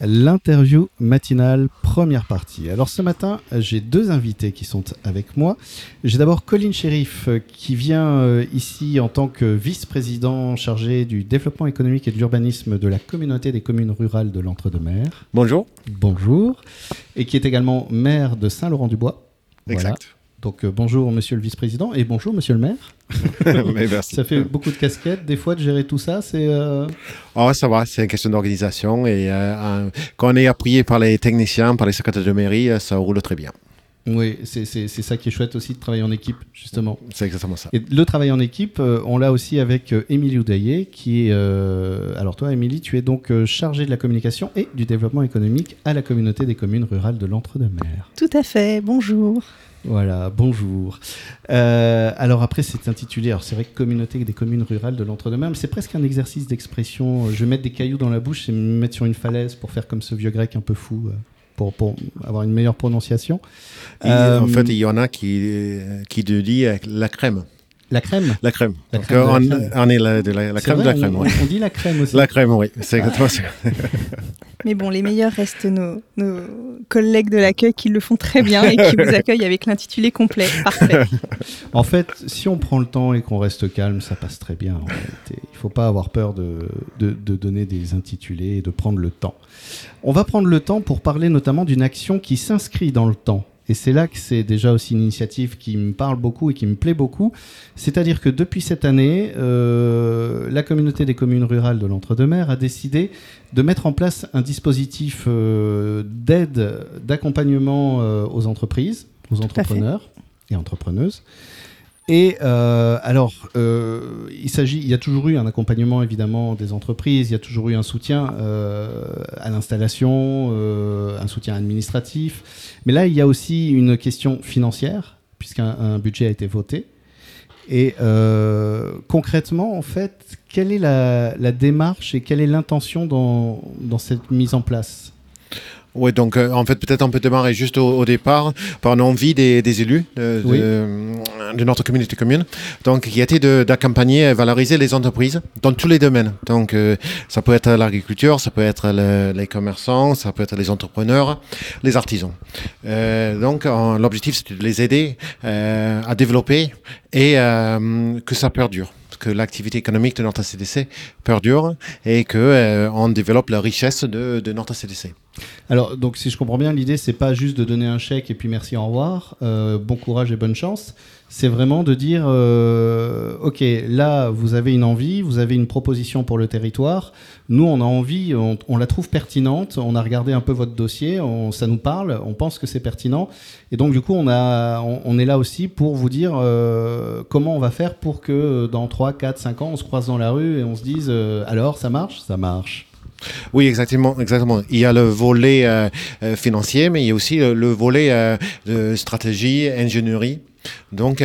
L'interview matinale, première partie. Alors ce matin, j'ai deux invités qui sont avec moi. J'ai d'abord Colin Sheriff euh, qui vient euh, ici en tant que vice-président chargé du développement économique et de l'urbanisme de la communauté des communes rurales de l'Entre-deux-Mers. Bonjour. Bonjour. Et qui est également maire de Saint-Laurent-du-Bois. Exact. Donc euh, bonjour monsieur le vice-président et bonjour monsieur le maire. merci. Ça fait beaucoup de casquettes, des fois de gérer tout ça, c'est... Euh, oh ça va, c'est une question d'organisation et euh, quand on est appuyé par les techniciens, par les secrétaires de mairie, ça roule très bien. Oui, c'est ça qui est chouette aussi de travailler en équipe, justement. C'est exactement ça. Et le travail en équipe, on l'a aussi avec Émilie Oudaillé, qui est... alors toi, Émilie, tu es donc chargée de la communication et du développement économique à la communauté des communes rurales de l'Entre-deux-Mers. Tout à fait, bonjour. Voilà, bonjour. Euh, alors après, c'est intitulé, alors c'est vrai que communauté des communes rurales de l'entre-deux-mer, mais c'est presque un exercice d'expression. Je vais mettre des cailloux dans la bouche et me mettre sur une falaise pour faire comme ce vieux grec un peu fou, euh, pour, pour avoir une meilleure prononciation. En fait, il y en a qui, qui te dit la crème. La crème La crème. La crème on, est la, de la, crème de la crème, on, on, dit la crème aussi. La crème, oui, c'est exactement ça. Mais bon, les meilleurs restent nos, nos collègues de l'accueil qui le font très bien et qui vous accueillent avec l'intitulé complet. Parfait. En fait, si on prend le temps et qu'on reste calme, ça passe très bien. Il ne faut pas avoir peur de, de, de, donner des intitulés et de prendre le temps. On va prendre le temps pour parler notamment d'une action qui s'inscrit dans le temps. Et c'est là que c'est déjà aussi une initiative qui me parle beaucoup et qui me plaît beaucoup. C'est-à-dire que depuis cette année, euh, la communauté des communes rurales de l'Entre-deux-Mers a décidé de mettre en place un dispositif euh, d'aide, d'accompagnement euh, aux entreprises, aux entrepreneurs et entrepreneuses. Et euh, alors, euh, il s'agit, il y a toujours eu un accompagnement évidemment des entreprises, il y a toujours eu un soutien euh, à l'installation, un soutien administratif, mais là il y a aussi une question financière puisqu'un budget a été voté. Et concrètement, en fait, quelle est la, démarche et quelle est l'intention dans, dans cette mise en place? Oui, donc euh, en fait, peut-être on peut démarrer juste au, départ par une envie des, élus de, de, notre communauté commune, donc qui était d'accompagner et valoriser les entreprises dans tous les domaines. Donc euh, ça peut être l'agriculture, ça peut être les commerçants, ça peut être les entrepreneurs, les artisans. Euh, donc l'objectif, c'est de les aider à développer et que ça perdure que l'activité économique de notre CDC perdure et que on développe la richesse de, de notre CDC. Alors, donc, si je comprends bien, l'idée, c'est pas juste de donner un chèque et puis merci, au revoir, euh, bon courage et bonne chance. C'est vraiment de dire, euh, ok, là, vous avez une envie, vous avez une proposition pour le territoire. Nous, on a envie, on, la trouve pertinente. On a regardé un peu votre dossier, ça nous parle, on pense que c'est pertinent. Et donc, du coup, on, est là aussi pour vous dire euh, comment on va faire pour que dans 3, 4, 5 ans, on se croise dans la rue et on se dise, alors, ça marche? Ça marche. Oui, exactement, exactement. Il y a le volet euh, euh, financier, mais il y a aussi le, volet euh, de stratégie, ingénierie. Donc,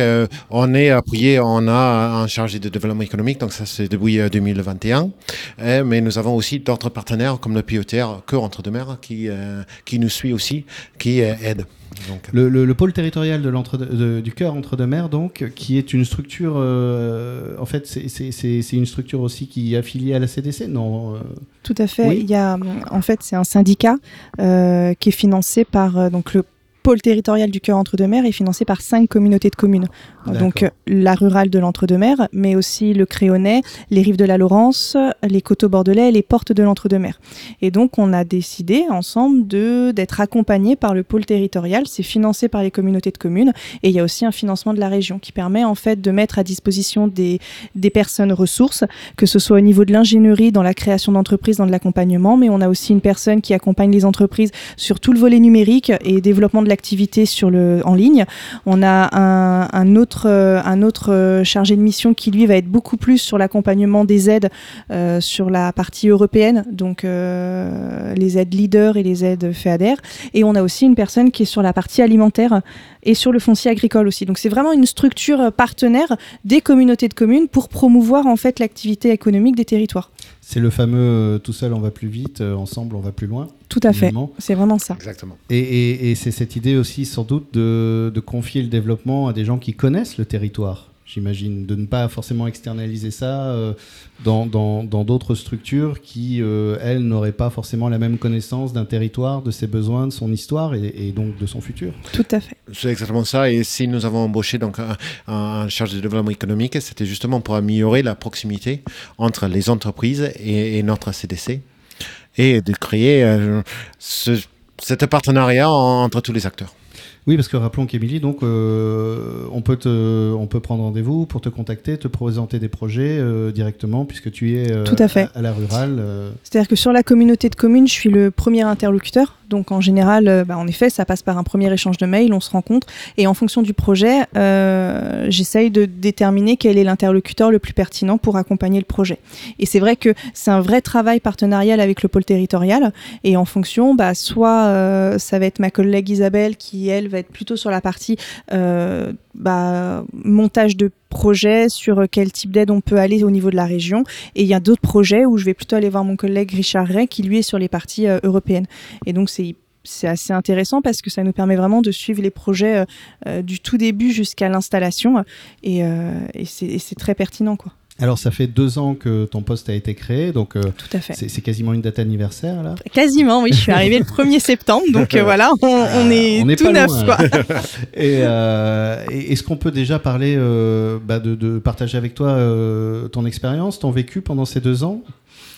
on est appuyé, on a un chargé de développement économique, donc ça c'est depuis 2021. mais nous avons aussi d'autres partenaires comme le pilotaire Cœur entre deux mers qui, qui nous suit aussi, qui aide. Le, pôle territorial de du cœur entre deux mers, donc, qui est une structure, en fait, c'est une structure aussi qui est affiliée à la CDC, non tout à fait. Il y a, en fait, c'est un syndicat euh, qui est financé par euh, donc le pôle territorial du cœur entre-deux-mers est financé par cinq communautés de communes. Donc la rurale de l'entre-deux-mers, mais aussi le Créonais, les rives de la Laurence, les coteaux bordelais et les portes de l'entre-deux-mers. Et donc on a décidé ensemble de d'être accompagnés par le pôle territorial. C'est financé par les communautés de communes et il y a aussi un financement de la région qui permet en fait de mettre à disposition des, des personnes ressources, que ce soit au niveau de l'ingénierie, dans la création d'entreprises, dans de l'accompagnement, mais on a aussi une personne qui accompagne les entreprises sur tout le volet numérique et développement de la activité sur le, en ligne. On a un, autre, un autre euh, chargé de mission qui, lui, va être beaucoup plus sur l'accompagnement des aides euh, sur la partie européenne, donc euh, les aides leaders et les aides FEADER. Et on a aussi une personne qui est sur la partie alimentaire et sur le foncier agricole aussi. Donc c'est vraiment une structure partenaire des communautés de communes pour promouvoir en fait l'activité économique des territoires. C'est le fameux tout seul on va plus vite, ensemble on va plus loin. Tout à fait. C'est vraiment ça. Exactement. Et, c'est cette idée aussi, sans doute, de, confier le développement à des gens qui connaissent le territoire. j'imagine, de ne pas forcément externaliser ça euh, dans d'autres structures qui, euh, elles, n'auraient pas forcément la même connaissance d'un territoire, de ses besoins, de son histoire et, donc de son futur. Tout à fait. C'est exactement ça. Et si nous avons embauché donc un, charge de développement économique, c'était justement pour améliorer la proximité entre les entreprises et, notre CDC et de créer euh, ce, cet partenariat entre tous les acteurs. Oui, parce que rappelons qu'Emilie, donc, euh, on, peut te, on peut prendre rendez-vous pour te contacter, te présenter des projets euh, directement, puisque tu es Tout à, fait. à, la rurale. C'est-à-dire que sur la communauté de communes, je suis le premier interlocuteur. Donc en général, euh, bah, en effet, ça passe par un premier échange de mails, on se rencontre et en fonction du projet, euh, j'essaye de déterminer quel est l'interlocuteur le plus pertinent pour accompagner le projet. Et c'est vrai que c'est un vrai travail partenarial avec le pôle territorial et en fonction, bah, soit euh, ça va être ma collègue Isabelle qui, elle, va être plutôt sur la partie bah, montage de projets, sur quel type d'aide on peut aller au niveau de la région. Et il y a d'autres projets où je vais plutôt aller voir mon collègue Richard Ray qui lui est sur les parties européennes. Et donc c'est c'est assez intéressant parce que ça nous permet vraiment de suivre les projets euh, euh, du tout début jusqu'à l'installation euh, et c'est très pertinent quoi. Alors, ça fait deux ans que ton poste a été créé, donc Tout à fait. c'est quasiment une date anniversaire là. Quasiment, oui. Je suis arrivée le 1er septembre, donc voilà, on, est, on est tout neuf, quoi. et est-ce qu'on peut déjà parler bah, de, de, partager avec toi ton expérience, ton vécu pendant ces deux ans?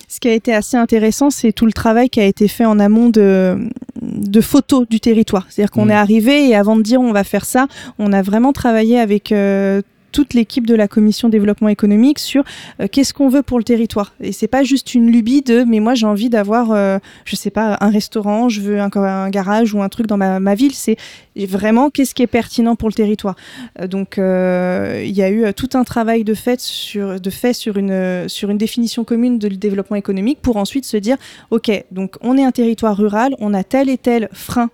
Ce qui a été assez intéressant, c'est tout le travail qui a été fait en amont de, de photos du territoire. C'est-à-dire qu'on mmh. est arrivé et avant de dire on va faire ça, on a vraiment travaillé avec euh, toute l'équipe de la commission développement économique sur euh, qu'est-ce qu'on veut pour le territoire. Et c'est pas juste une lubie de mais moi j'ai envie d'avoir, euh, je sais pas, un restaurant, je veux un, garage ou un truc dans ma, ma ville. C'est vraiment qu'est-ce qui est pertinent pour le territoire. Euh, donc il y a eu tout un travail de fait sur, de fait sur, une, sur une définition commune de développement économique pour ensuite se dire ok, donc on est un territoire rural, on a tel et tel frein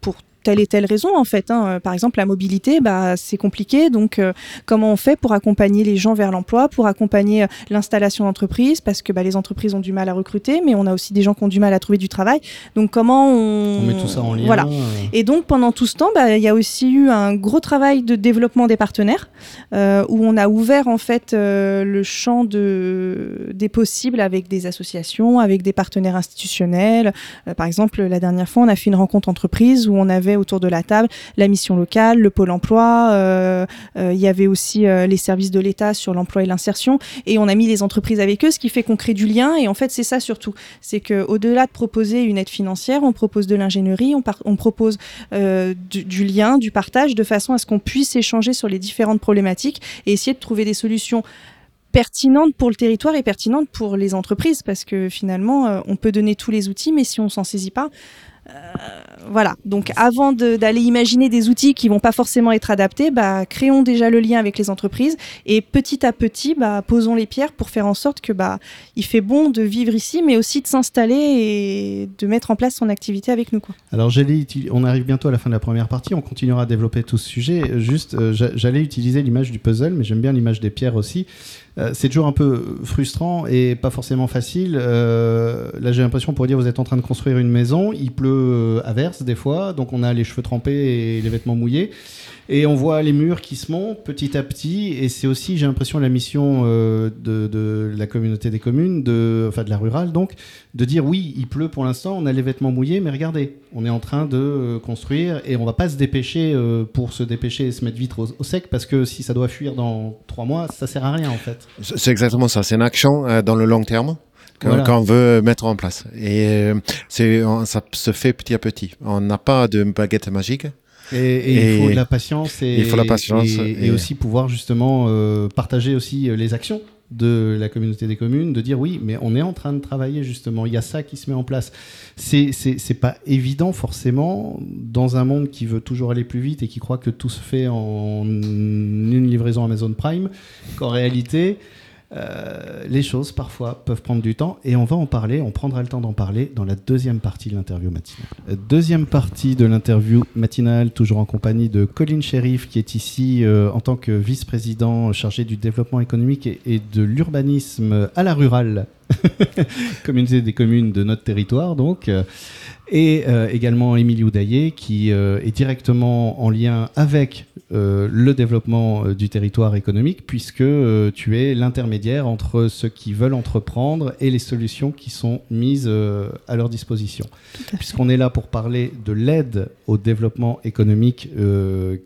pour telle et telle raison en fait. Hein. Euh, par exemple, la mobilité, bah, c'est compliqué. Donc, euh, comment on fait pour accompagner les gens vers l'emploi, pour accompagner euh, l'installation d'entreprises Parce que bah, les entreprises ont du mal à recruter, mais on a aussi des gens qui ont du mal à trouver du travail. Donc, comment on... on met tout ça en lien Voilà. Et donc, pendant tout ce temps, bah, il y a aussi eu un gros travail de développement des partenaires, où on a ouvert en fait le champ de... des possibles avec des associations, avec des partenaires institutionnels. par exemple, la dernière fois, on a fait une rencontre entreprise où on avait autour de la table la mission locale, le pôle emploi, euh, euh, il y avait aussi euh, les services de l'État sur l'emploi et l'insertion, et on a mis les entreprises avec eux, ce qui fait qu'on crée du lien, et en fait c'est ça surtout, c'est qu'au-delà de proposer une aide financière, on propose de l'ingénierie, on, propose du, lien, du partage, de façon à ce qu'on puisse échanger sur les différentes problématiques et essayer de trouver des solutions pertinentes pour le territoire et pertinentes pour les entreprises. Parce que finalement on peut donner tous les outils mais si on s'en saisit pas voilà. Donc, avant d'aller imaginer des outils qui vont pas forcément être adaptés, bah, créons déjà le lien avec les entreprises et petit à petit, bah, posons les pierres pour faire en sorte que bah, il fait bon de vivre ici, mais aussi de s'installer et de mettre en place son activité avec nous. Alors, on arrive bientôt à la fin de la première partie. On continuera à développer tout ce sujet. Juste, euh, j'allais utiliser l'image du puzzle, mais j'aime bien l'image des pierres aussi. Euh, c'est toujours un peu frustrant et pas forcément facile. Euh, là, j'ai l'impression, pour dire, vous êtes en train de construire une maison, il pleut euh, à verse des fois, donc on a les cheveux trempés et les vêtements mouillés. Et on voit les murs qui se montent petit à petit. Et c'est aussi, j'ai l'impression, la mission de, la communauté des communes, enfin de la rurale, donc, de dire oui, il pleut pour l'instant, on a les vêtements mouillés, mais regardez, on est en train de construire et on va pas se dépêcher pour se dépêcher et se mettre vite au, au, sec parce que si ça doit fuir dans trois mois, ça sert à rien en fait. C'est exactement ça. C'est une action euh, dans le long terme qu'on veut mettre en place. Et euh, c'est ça se fait petit à petit. On n'a pas de baguette magique. Et, il faut de la patience et, il faut la patience et, aussi pouvoir justement euh, partager aussi les actions de la communauté des communes, de dire oui, mais on est en train de travailler justement, il y a ça qui se met en place. C'est pas évident forcément dans un monde qui veut toujours aller plus vite et qui croit que tout se fait en une livraison Amazon Prime, qu'en réalité, euh, les choses parfois peuvent prendre du temps et on va en parler, on prendra le temps d'en parler dans la deuxième partie de l'interview matinale. Euh, deuxième partie de l'interview matinale, toujours en compagnie de Colin Sheriff qui est ici euh, en tant que vice-président chargé du développement économique et, de l'urbanisme à la rurale communauté des communes de notre territoire, donc et euh, également Émilie Oudaillé qui euh, est directement en lien avec euh, le développement du territoire économique puisque tu es l'intermédiaire entre ceux qui veulent entreprendre et les solutions qui sont mises à leur disposition. Puisqu'on est là pour parler de l'aide au développement économique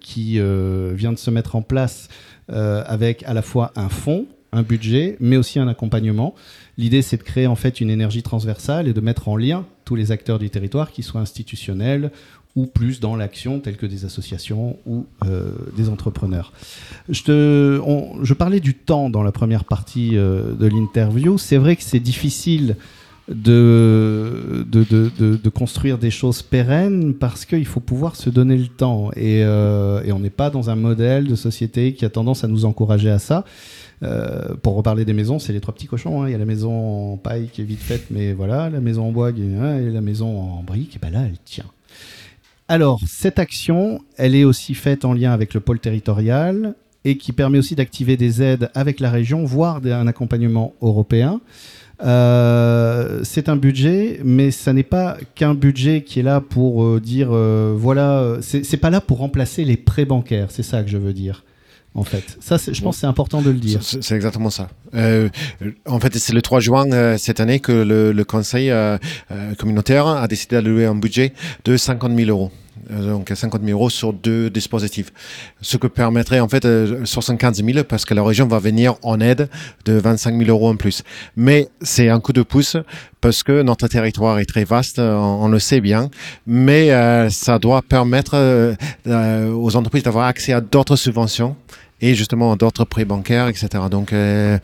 qui vient de se mettre en place avec à la fois un fonds, un budget, mais aussi un accompagnement. L'idée, c'est de créer en fait une énergie transversale et de mettre en lien tous les acteurs du territoire, qui soient institutionnels ou plus dans l'action, tels que des associations ou euh, des entrepreneurs. Je, parlais du temps dans la première partie euh, de l'interview. C'est vrai que c'est difficile de construire des choses pérennes parce qu'il faut pouvoir se donner le temps. Euh, et on n'est pas dans un modèle de société qui a tendance à nous encourager à ça. Euh, pour reparler des maisons, c'est les trois petits cochons. Hein. Il y a la maison en paille qui est vite faite, mais voilà, la maison en bois hein, et la maison en brique, et ben là, elle tient. Alors, cette action, elle est aussi faite en lien avec le pôle territorial et qui permet aussi d'activer des aides avec la région, voire un accompagnement européen. Euh, c'est un budget, mais ça n'est pas qu'un budget qui est là pour euh, dire voilà, c'est pas là pour remplacer les prêts bancaires, c'est ça que je veux dire en fait. Ça, je pense c'est important de le dire. C'est exactement ça. Euh, en fait, c'est le 3 juin euh, cette année que le, Conseil euh, communautaire a décidé d'allouer un budget de 50 000 euros donc 50 000 euros sur deux dispositifs. Ce que permettrait en fait 75 000 parce que la région va venir en aide de 25 000 euros en plus. Mais c'est un coup de pouce parce que notre territoire est très vaste, on, le sait bien, mais ça doit permettre aux entreprises d'avoir accès à d'autres subventions et justement d'autres prêts bancaires, etc. Donc euh,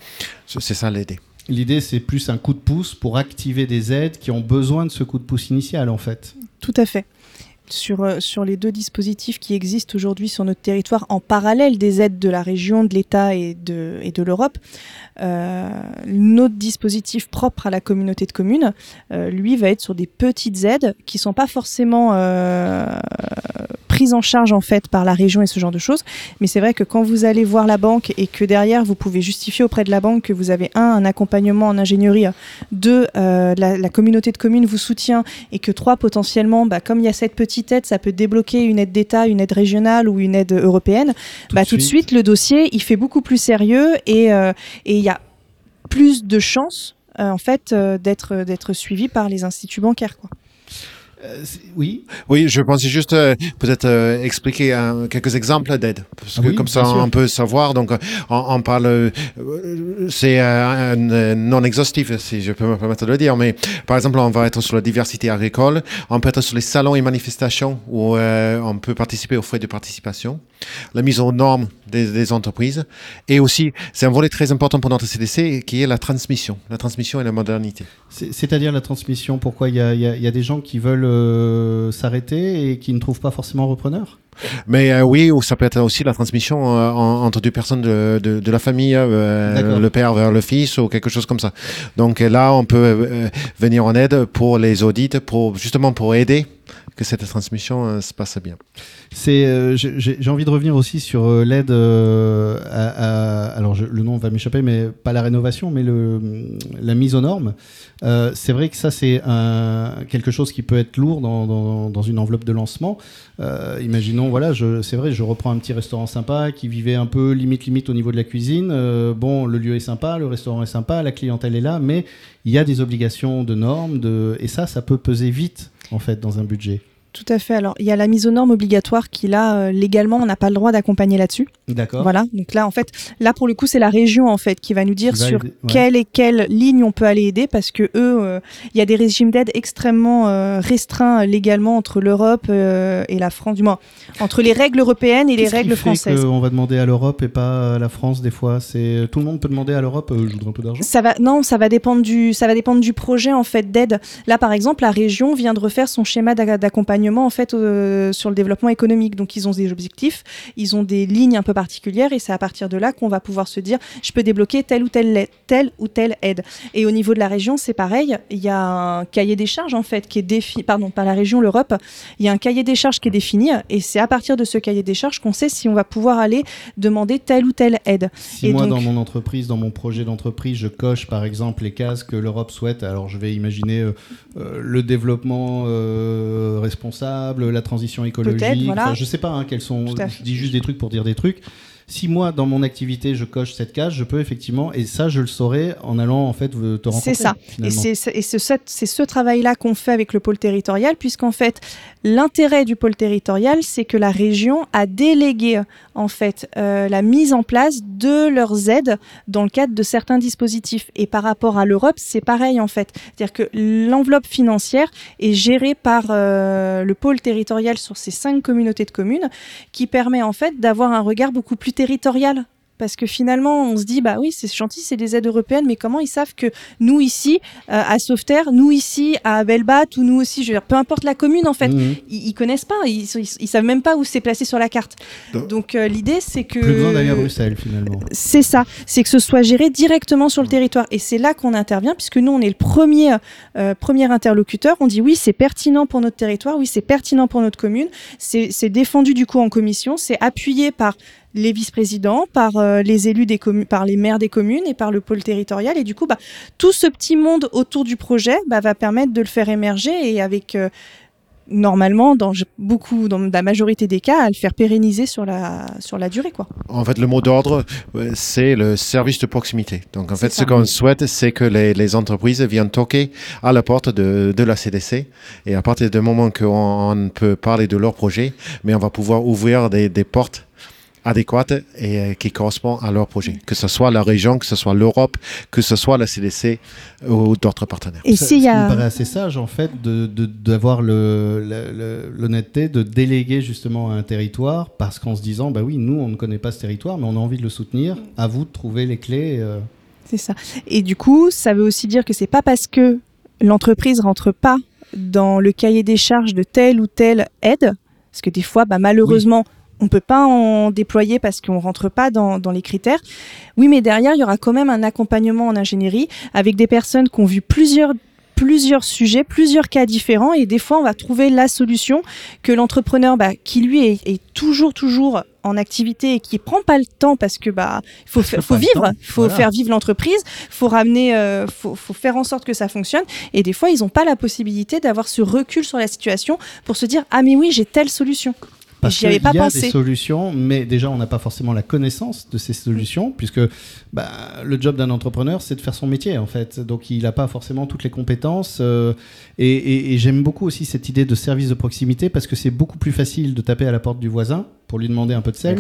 c'est ça l'idée. L'idée, c'est plus un coup de pouce pour activer des aides qui ont besoin de ce coup de pouce initial, en fait. Tout à fait. Sur, euh, sur les deux dispositifs qui existent aujourd'hui sur notre territoire, en parallèle des aides de la région, de l'État et de, et de l'Europe, euh, notre dispositif propre à la communauté de communes, euh, lui, va être sur des petites aides qui sont pas forcément prises en charge en fait par la région et ce genre de choses. Mais c'est vrai que quand vous allez voir la banque et que derrière vous pouvez justifier auprès de la banque que vous avez un, un accompagnement en ingénierie, deux, la, la, communauté de communes vous soutient et que trois, potentiellement, bah, comme il y a cette petite aide, ça peut débloquer une aide d'État, une aide régionale ou une aide européenne. Tout, bah, de, tout suite. de suite, le dossier, il fait beaucoup plus sérieux et il y a plus de chances euh, en fait euh, d'être d'être suivi par les instituts bancaires quoi. Euh, oui. Oui, je pensais juste euh, peut-être euh, expliquer quelques exemples d'aide, parce que comme ça on peut savoir. Donc, on, parle, c'est non exhaustif si je peux me permettre de le dire, mais par exemple, on va être sur la diversité agricole, on peut être sur les salons et manifestations où on peut participer aux frais de participation, la mise aux normes des, entreprises, et aussi c'est un volet très important pour notre CDC qui est la transmission, la transmission et la modernité. C'est-à-dire la transmission. Pourquoi il y a des gens qui veulent euh, s'arrêter et qui ne trouvent pas forcément repreneur mais euh, oui, ou ça peut être aussi la transmission euh, entre deux personnes de, de, la famille, le père vers le fils ou quelque chose comme ça. Donc là, on peut venir en aide pour les audits, pour justement pour aider que cette transmission se passe bien. C'est, j'ai envie de revenir aussi sur l'aide à, alors le nom va m'échapper, mais pas la rénovation, mais le, la mise aux normes. Euh, c'est vrai que ça, c'est quelque chose qui peut être lourd dans, dans, une enveloppe de lancement. Euh, imaginons, voilà, c'est vrai, je reprends un petit restaurant sympa qui vivait un peu limite limite au niveau de la cuisine. Euh, bon, le lieu est sympa, le restaurant est sympa, la clientèle est là, mais il y a des obligations de normes, de, et ça, ça peut peser vite en fait dans un budget. Tout à fait. Alors, il y a la mise aux normes obligatoire qui, là, euh, légalement, on n'a pas le droit d'accompagner là-dessus. D'accord. Voilà. Donc là, en fait, là, pour le coup, c'est la région, en fait, qui va nous dire sur quelle et quelle ligne on peut aller aider parce que eux, euh, il y a des régimes d'aide extrêmement euh, restreints légalement entre l'Europe et la France, du moins, entre les règles européennes et les règles qui fait françaises. On va demander à l'Europe et pas à la France, des fois? C'est Tout le monde peut demander à l'Europe, je voudrais un peu d'argent. Ça va, non, ça va dépendre du, ça va dépendre du projet, en fait, d'aide. Là, par exemple, la région vient de refaire son schéma d'accompagnement en fait sur le développement économique. Donc ils ont des objectifs, ils ont des lignes un peu particulières et c'est à partir de là qu'on va pouvoir se dire je peux débloquer telle ou telle aide, telle ou telle aide. Et au niveau de la région, c'est pareil. Il y a un cahier des charges en fait qui est défini, pardon, pas la région, l'Europe. Il y a un cahier des charges qui est défini et c'est à partir de ce cahier des charges qu'on sait si on va pouvoir aller demander telle ou telle aide. Si moi dans mon entreprise, dans mon projet d'entreprise, je coche par exemple les cases que l'Europe souhaite, alors je vais imaginer euh, euh, le développement euh, responsable, la transition écologique. Voilà. je sais pas hein, quels sont. Je dis juste des trucs pour dire des trucs si moi, dans mon activité, je coche cette case, je peux effectivement, et ça, je le saurai en allant en fait te rencontrer. C'est ça. Et c'est ce, ce travail-là qu'on fait avec le pôle territorial, puisqu'en fait, l'intérêt du pôle territorial, c'est que la région a délégué en fait euh, la mise en place de leurs aides dans le cadre de certains dispositifs. Et par rapport à l'Europe, c'est pareil en fait. C'est-à-dire que l'enveloppe financière est gérée par euh, le pôle territorial sur ces cinq communautés de communes, qui permet en fait d'avoir un regard beaucoup plus territorial parce que finalement, on se dit, bah oui, c'est gentil, c'est des aides européennes, mais comment ils savent que nous ici, euh, à Sauveterre, nous ici, à Belbat, ou nous aussi, je veux dire, peu importe la commune en fait, mhm. ils, connaissent pas, ils, ils, savent même pas où c'est placé sur la carte. Donc, euh, l'idée, c'est que. Plus besoin d'aller à Bruxelles finalement. C'est ça, c'est que ce soit géré directement sur le territoire. Et c'est là qu'on intervient, puisque nous, on est le premier, euh, premier interlocuteur. On dit oui, c'est pertinent pour notre territoire, oui, c'est pertinent pour notre commune, c'est défendu du coup en commission, c'est appuyé par les vice-présidents, par euh, les élus des communes, par les maires des communes et par le pôle territorial. Et du coup, bah, tout ce petit monde autour du projet bah, va permettre de le faire émerger et avec euh, normalement, dans beaucoup, dans la majorité des cas, à le faire pérenniser sur la, sur la durée. Quoi. En fait, le mot d'ordre, c'est le service de proximité. Donc, en fait, ce qu'on souhaite, c'est que les, les, entreprises viennent toquer à la porte de, de la CDC. Et à partir du moment qu'on peut parler de leur projet, mais on va pouvoir ouvrir des, des portes adéquate et euh, qui correspond à leur projet, que ce soit la région, que ce soit l'Europe, que ce soit la CDC ou d'autres partenaires. Et s'il y a... me paraît assez sage en fait d'avoir de, l'honnêteté de, déléguer justement à un territoire parce qu'en se disant bah oui nous on ne connaît pas ce territoire mais on a envie de le soutenir, à vous de trouver les clés. Euh. C'est ça. Et du coup ça veut aussi dire que c'est pas parce que l'entreprise rentre pas dans le cahier des charges de telle ou telle aide parce que des fois, bah, malheureusement, on peut pas en déployer parce qu'on rentre pas dans, les critères. Oui, mais derrière, il y aura quand même un accompagnement en ingénierie avec des personnes qui ont vu plusieurs plusieurs sujets, plusieurs cas différents et des fois on va trouver la solution que l'entrepreneur bah, qui lui est, toujours toujours en activité et qui prend pas le temps parce que bah faut faut vivre, il faut faire vivre l'entreprise, faut ramener euh, faut, faut, faire en sorte que ça fonctionne et des fois ils n'ont pas la possibilité d'avoir ce recul sur la situation pour se dire ah mais oui, j'ai telle solution. Parce qu'il y a des solutions, mais déjà, on n'a pas forcément la connaissance de ces solutions, puisque bah, le job d'un entrepreneur, c'est de faire son métier, en fait. Donc, il n'a pas forcément toutes les compétences. Euh, et, j'aime beaucoup aussi cette idée de service de proximité, parce que c'est beaucoup plus facile de taper à la porte du voisin pour lui demander un peu de sel,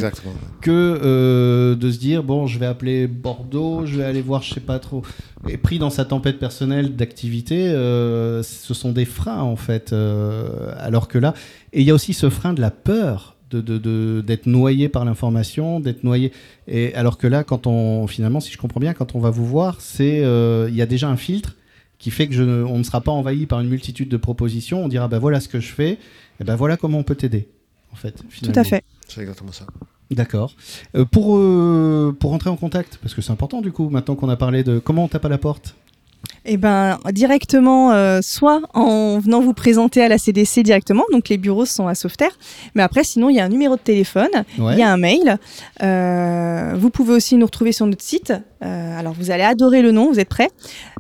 que euh, de se dire, bon, je vais appeler Bordeaux, je vais aller voir, je sais pas trop. Et pris dans sa tempête personnelle d'activité, euh, ce sont des freins, en fait. alors que là, et il y a aussi ce frein de la peur d'être de, de, noyé par l'information, d'être noyé. Et alors que là, quand on finalement, si je comprends bien, quand on va vous voir, c'est euh, il y a déjà un filtre qui fait que je, on ne sera pas envahi par une multitude de propositions. On dira ben voilà ce que je fais, et ben voilà comment on peut t'aider. En fait, tout à fait. C'est exactement ça. D'accord. Euh, pour, euh, pour entrer en contact, parce que c'est important du coup, maintenant qu'on a parlé de comment on tape à la porte, eh ben, directement, euh, soit en venant vous présenter à la CDC directement, donc les bureaux sont à Sauveterre, mais après, sinon, il y a un numéro de téléphone, il y a un mail. Euh, vous pouvez aussi nous retrouver sur notre site. Euh, alors, vous allez adorer le nom, vous êtes prêts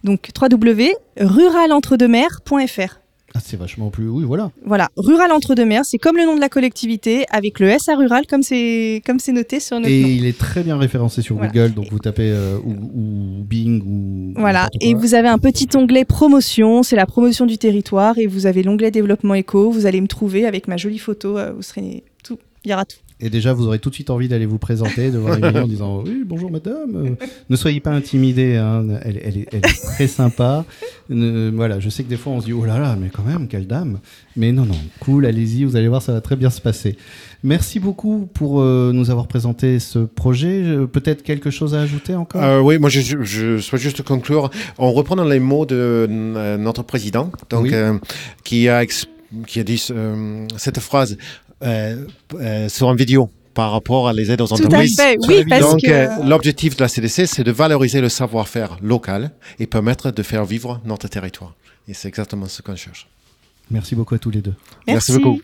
Donc, www.ruralentredemers.fr. Ah, c'est vachement plus. Oui, voilà. Voilà, Rural Entre-deux-Mers, c'est comme le nom de la collectivité, avec le S à Rural, comme c'est comme c'est noté sur notre Et nom. il est très bien référencé sur Google, donc vous tapez euh, ou, Bing ou. Voilà, et vous avez un petit onglet promotion, c'est la promotion du territoire, et vous avez l'onglet développement éco. Vous allez me trouver avec ma jolie photo, euh, vous serez tout, il y aura tout. Et déjà, vous aurez tout de suite envie d'aller vous présenter devant Émilie en disant Oui, bonjour madame. Ne soyez pas intimidés, hein. elle, elle, est, très sympa. Voilà, je sais que des fois on se dit Oh là là, mais quand même, quelle dame. Mais non, non, cool, allez-y, vous allez voir, ça va très bien se passer. Merci beaucoup pour euh, nous avoir présenté ce projet. Peut-être quelque chose à ajouter encore? Euh, Oui, moi je, je, souhaite juste conclure en reprenant les mots de notre président, donc, qui a qui a dit euh, cette phrase euh, euh, sur une vidéo par rapport à les aides aux Tout à entreprises. fait, oui, parce Donc, que l'objectif de la CDC, c'est de valoriser le savoir-faire local et permettre de faire vivre notre territoire. Et c'est exactement ce qu'on cherche. Merci beaucoup à tous les deux. merci beaucoup.